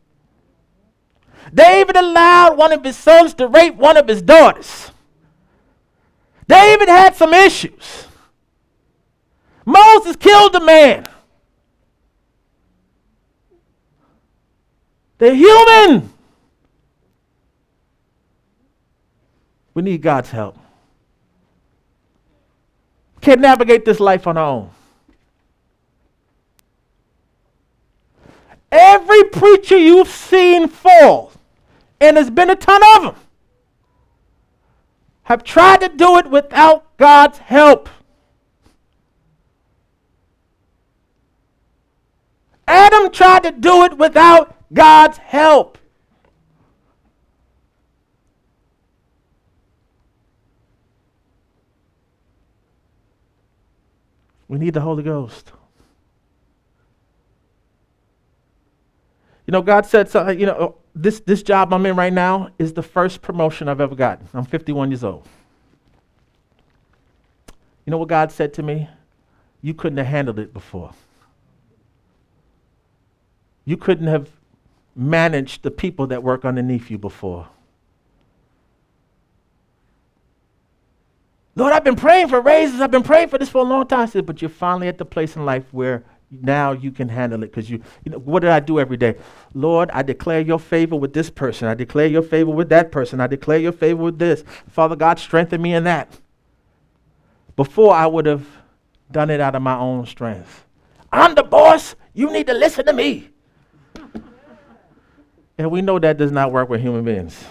David allowed one of his sons to rape one of his daughters. David had some issues. Moses killed a man. They're human. We need God's help. Can't navigate this life on our own. Every preacher you've seen fall, and there's been a ton of them, have tried to do it without God's help. Adam tried to do it without God's help. We need the Holy Ghost. You know, God said, so, you know, this, this job I'm in right now is the first promotion I've ever gotten. I'm 51 years old. You know what God said to me? You couldn't have handled it before. You couldn't have managed the people that work underneath you before. Lord, I've been praying for raises. I've been praying for this for a long time. I said, but you're finally at the place in life where now you can handle it because you, you know, what did I do every day? Lord, I declare your favor with this person. I declare your favor with that person. I declare your favor with this. Father God, strengthen me in that. Before I would have done it out of my own strength. I'm the boss. You need to listen to me. And we know that does not work with human beings.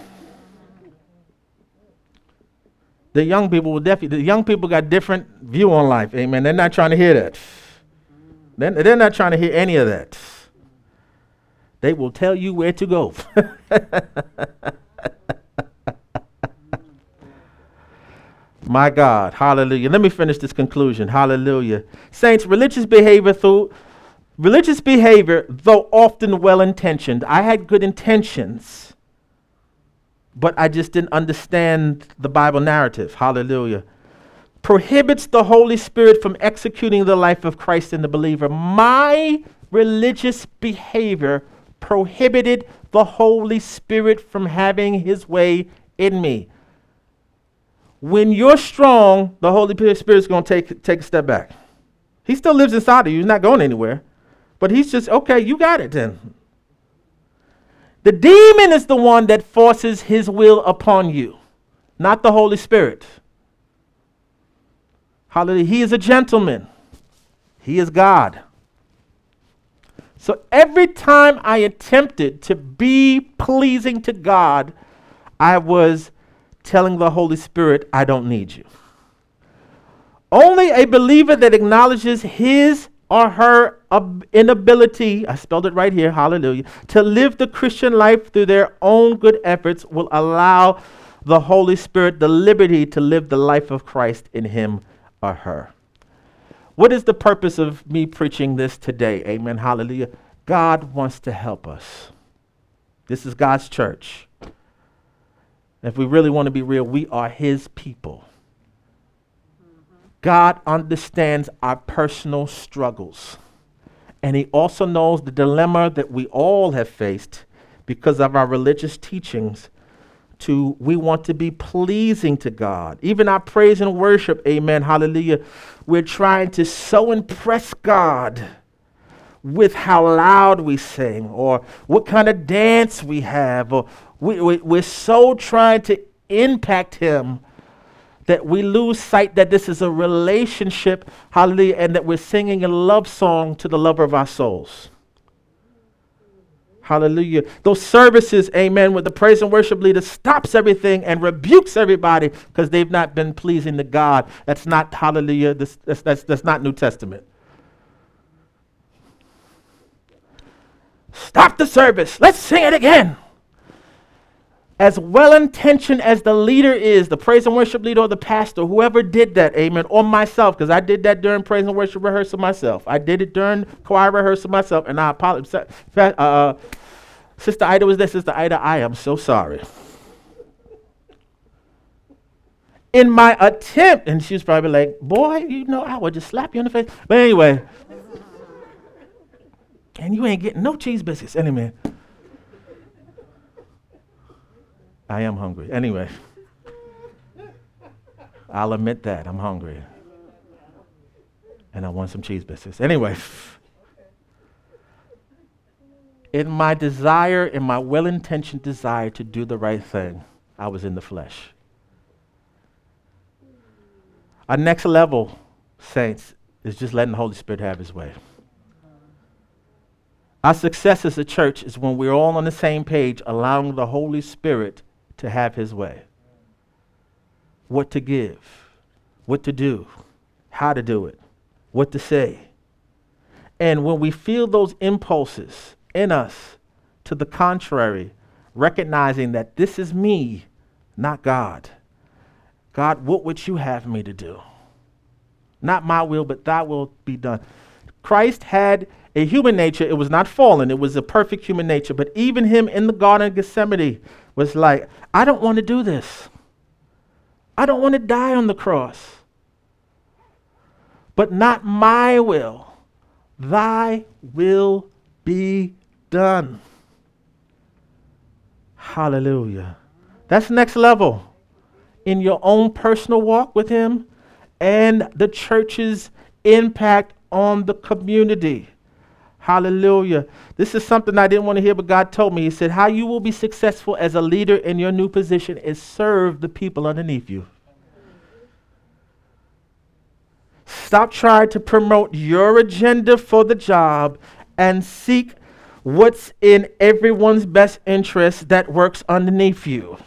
The young people will definitely, the young people got different view on life. Amen. They're not trying to hear that. They're, they're not trying to hear any of that. They will tell you where to go. My God, hallelujah. Let me finish this conclusion. Hallelujah. Saints, religious behavior through religious behavior, though often well intentioned, I had good intentions, but I just didn't understand the Bible narrative. Hallelujah. Prohibits the Holy Spirit from executing the life of Christ in the believer. My religious behavior prohibited the Holy Spirit from having his way in me when you're strong, the Holy Spirit's going to take, take a step back. He still lives inside of you. He's not going anywhere. But he's just, okay, you got it then. The demon is the one that forces his will upon you, not the Holy Spirit. Hallelujah. He is a gentleman, he is God. So every time I attempted to be pleasing to God, I was telling the Holy Spirit, I don't need you. Only a believer that acknowledges his or her inability, I spelled it right here, hallelujah, to live the Christian life through their own good efforts will allow the Holy Spirit the liberty to live the life of Christ in him or her. What is the purpose of me preaching this today? Amen. Hallelujah. God wants to help us. This is God's church. If we really want to be real, we are His people. God understands our personal struggles. And He also knows the dilemma that we all have faced because of our religious teachings. To we want to be pleasing to God. Even our praise and worship, amen, hallelujah. We're trying to so impress God with how loud we sing or what kind of dance we have or we, we, we're so trying to impact him that we lose sight that this is a relationship, hallelujah, and that we're singing a love song to the lover of our souls. Hallelujah. Those services, amen, with the praise and worship leader stops everything and rebukes everybody because they've not been pleasing to God. That's not, hallelujah, this, that's, that's, that's not New Testament. Stop the service. Let's sing it again as well intentioned as the leader is, the praise and worship leader or the pastor, whoever did that, amen, or myself, because I did that during praise and worship rehearsal myself. I did it during choir rehearsal myself, and I apologize. Uh, Sister Ida was there, Sister Ida, I am so sorry. In my attempt, and she was probably like, Boy, you know, I would just slap you in the face. But anyway, and you ain't getting no cheese biscuits. Anyway. I am hungry. Anyway, I'll admit that. I'm hungry. And I want some cheese biscuits. Anyway, in my desire, in my well intentioned desire to do the right thing, I was in the flesh. Our next level, saints, is just letting the Holy Spirit have his way. Our success as a church is when we're all on the same page, allowing the Holy Spirit to have his way. What to give, what to do, how to do it, what to say. And when we feel those impulses in us to the contrary, recognizing that this is me, not God. God, what would you have me to do? Not my will, but thy will be done. Christ had a human nature. It was not fallen, it was a perfect human nature. But even him in the Garden of Gethsemane was like, I don't want to do this. I don't want to die on the cross. But not my will, thy will be done. Hallelujah. That's next level. In your own personal walk with Him and the church's impact on the community. Hallelujah. This is something I didn't want to hear, but God told me. He said, How you will be successful as a leader in your new position is serve the people underneath you. Stop trying to promote your agenda for the job and seek what's in everyone's best interest that works underneath you.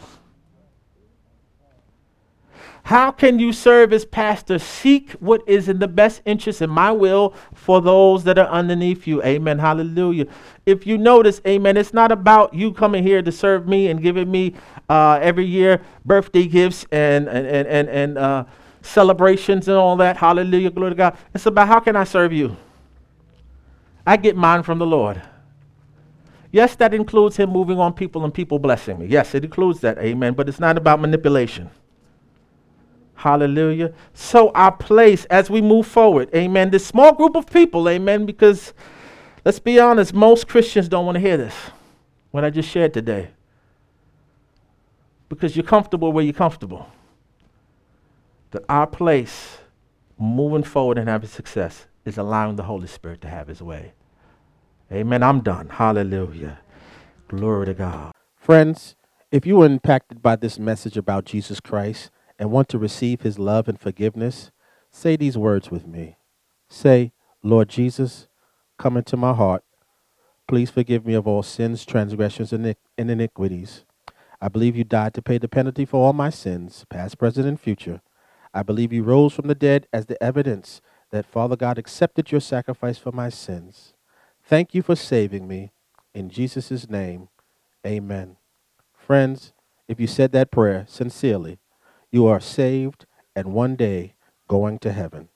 How can you serve as pastor? Seek what is in the best interest in my will for those that are underneath you. Amen. Hallelujah. If you notice, amen, it's not about you coming here to serve me and giving me uh, every year birthday gifts and, and, and, and, and uh, celebrations and all that. Hallelujah. Glory to God. It's about how can I serve you? I get mine from the Lord. Yes, that includes him moving on people and people blessing me. Yes, it includes that. Amen. But it's not about manipulation. Hallelujah. So, our place as we move forward, amen. This small group of people, amen, because let's be honest, most Christians don't want to hear this, what I just shared today. Because you're comfortable where you're comfortable. That our place moving forward and having success is allowing the Holy Spirit to have his way. Amen. I'm done. Hallelujah. Glory to God. Friends, if you were impacted by this message about Jesus Christ, and want to receive his love and forgiveness, say these words with me. Say, Lord Jesus, come into my heart. Please forgive me of all sins, transgressions, and iniquities. I believe you died to pay the penalty for all my sins, past, present, and future. I believe you rose from the dead as the evidence that Father God accepted your sacrifice for my sins. Thank you for saving me. In Jesus' name, amen. Friends, if you said that prayer sincerely, you are saved and one day going to heaven.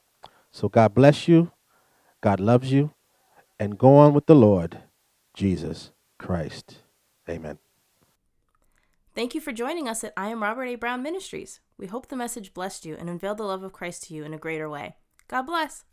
So God bless you. God loves you. And go on with the Lord Jesus Christ. Amen. Thank you for joining us at I Am Robert A. Brown Ministries. We hope the message blessed you and unveiled the love of Christ to you in a greater way. God bless.